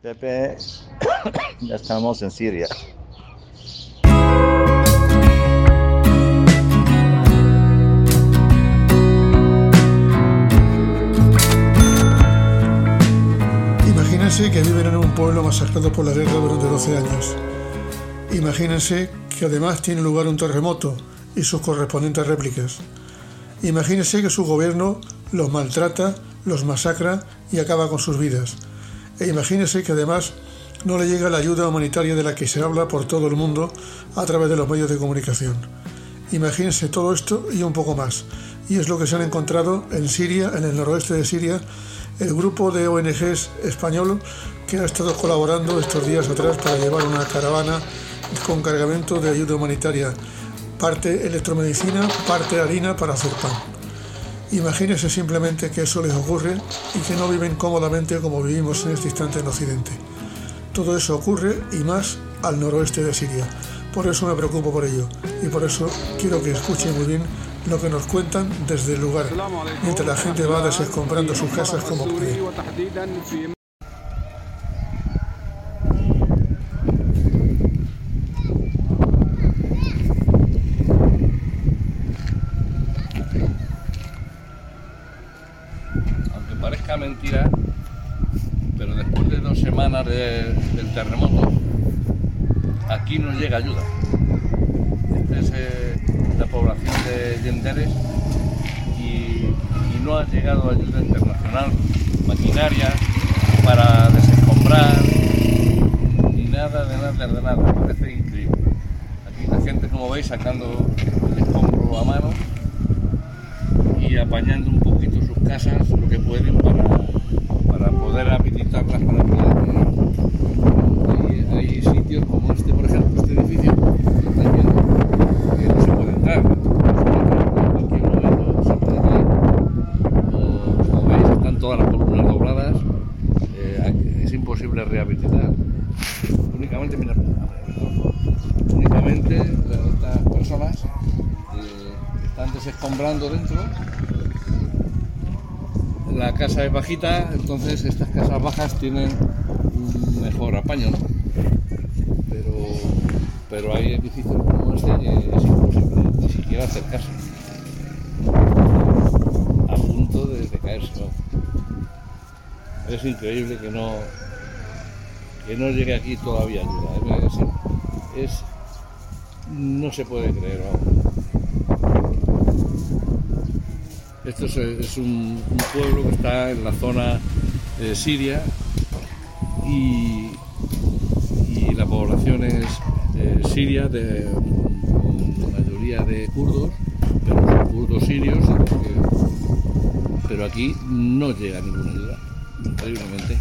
Pepe, ya estamos en Siria. Imagínense que viven en un pueblo masacrado por la guerra durante 12 años. Imagínense que además tiene lugar un terremoto y sus correspondientes réplicas. Imagínense que su gobierno los maltrata, los masacra y acaba con sus vidas. E imagínense que además no le llega la ayuda humanitaria de la que se habla por todo el mundo a través de los medios de comunicación. Imagínense todo esto y un poco más. Y es lo que se han encontrado en Siria, en el noroeste de Siria, el grupo de ONGs español que ha estado colaborando estos días atrás para llevar una caravana con cargamento de ayuda humanitaria, parte electromedicina, parte harina para hacer pan. Imagínense simplemente que eso les ocurre y que no viven cómodamente como vivimos en este instante en Occidente. Todo eso ocurre y más al noroeste de Siria. Por eso me preocupo por ello y por eso quiero que escuchen muy bien lo que nos cuentan desde el lugar, mientras la gente va desescombrando sus casas como puede. Parezca mentira, pero después de dos semanas de- del terremoto, aquí no llega ayuda. Esta es eh, la población de Yenderes y, y no ha llegado ayuda internacional, maquinaria para desescombrar, ni nada de nada de nada. Parece increíble. Aquí la gente, como veis, sacando el escombro a mano y apañando un poquito sus casas, lo que pueden para, para poder habilitarlas para poder vivir. Hay, hay sitios como este, por ejemplo, este edificio, que viendo, que no se puede entrar. Como veis, están todas las columnas dobladas. eh, es imposible rehabilitar. Únicamente, mira, únicamente estas personas eh, están desescombrando dentro. La casa es bajita, entonces estas casas bajas tienen un mejor apaño, ¿no? Pero, pero hay edificios como este que es imposible ni siquiera acercarse. A punto de, caerse. ¿no? Es increíble que no, que no llegue aquí todavía ayuda. Es, es- no se puede creer. Esto es, un, pueblo que está en la zona Siria y, la población es eh, siria, de, con mayoría de kurdos, pero son kurdos sirios, pero aquí no llega ninguna ayuda, increíblemente.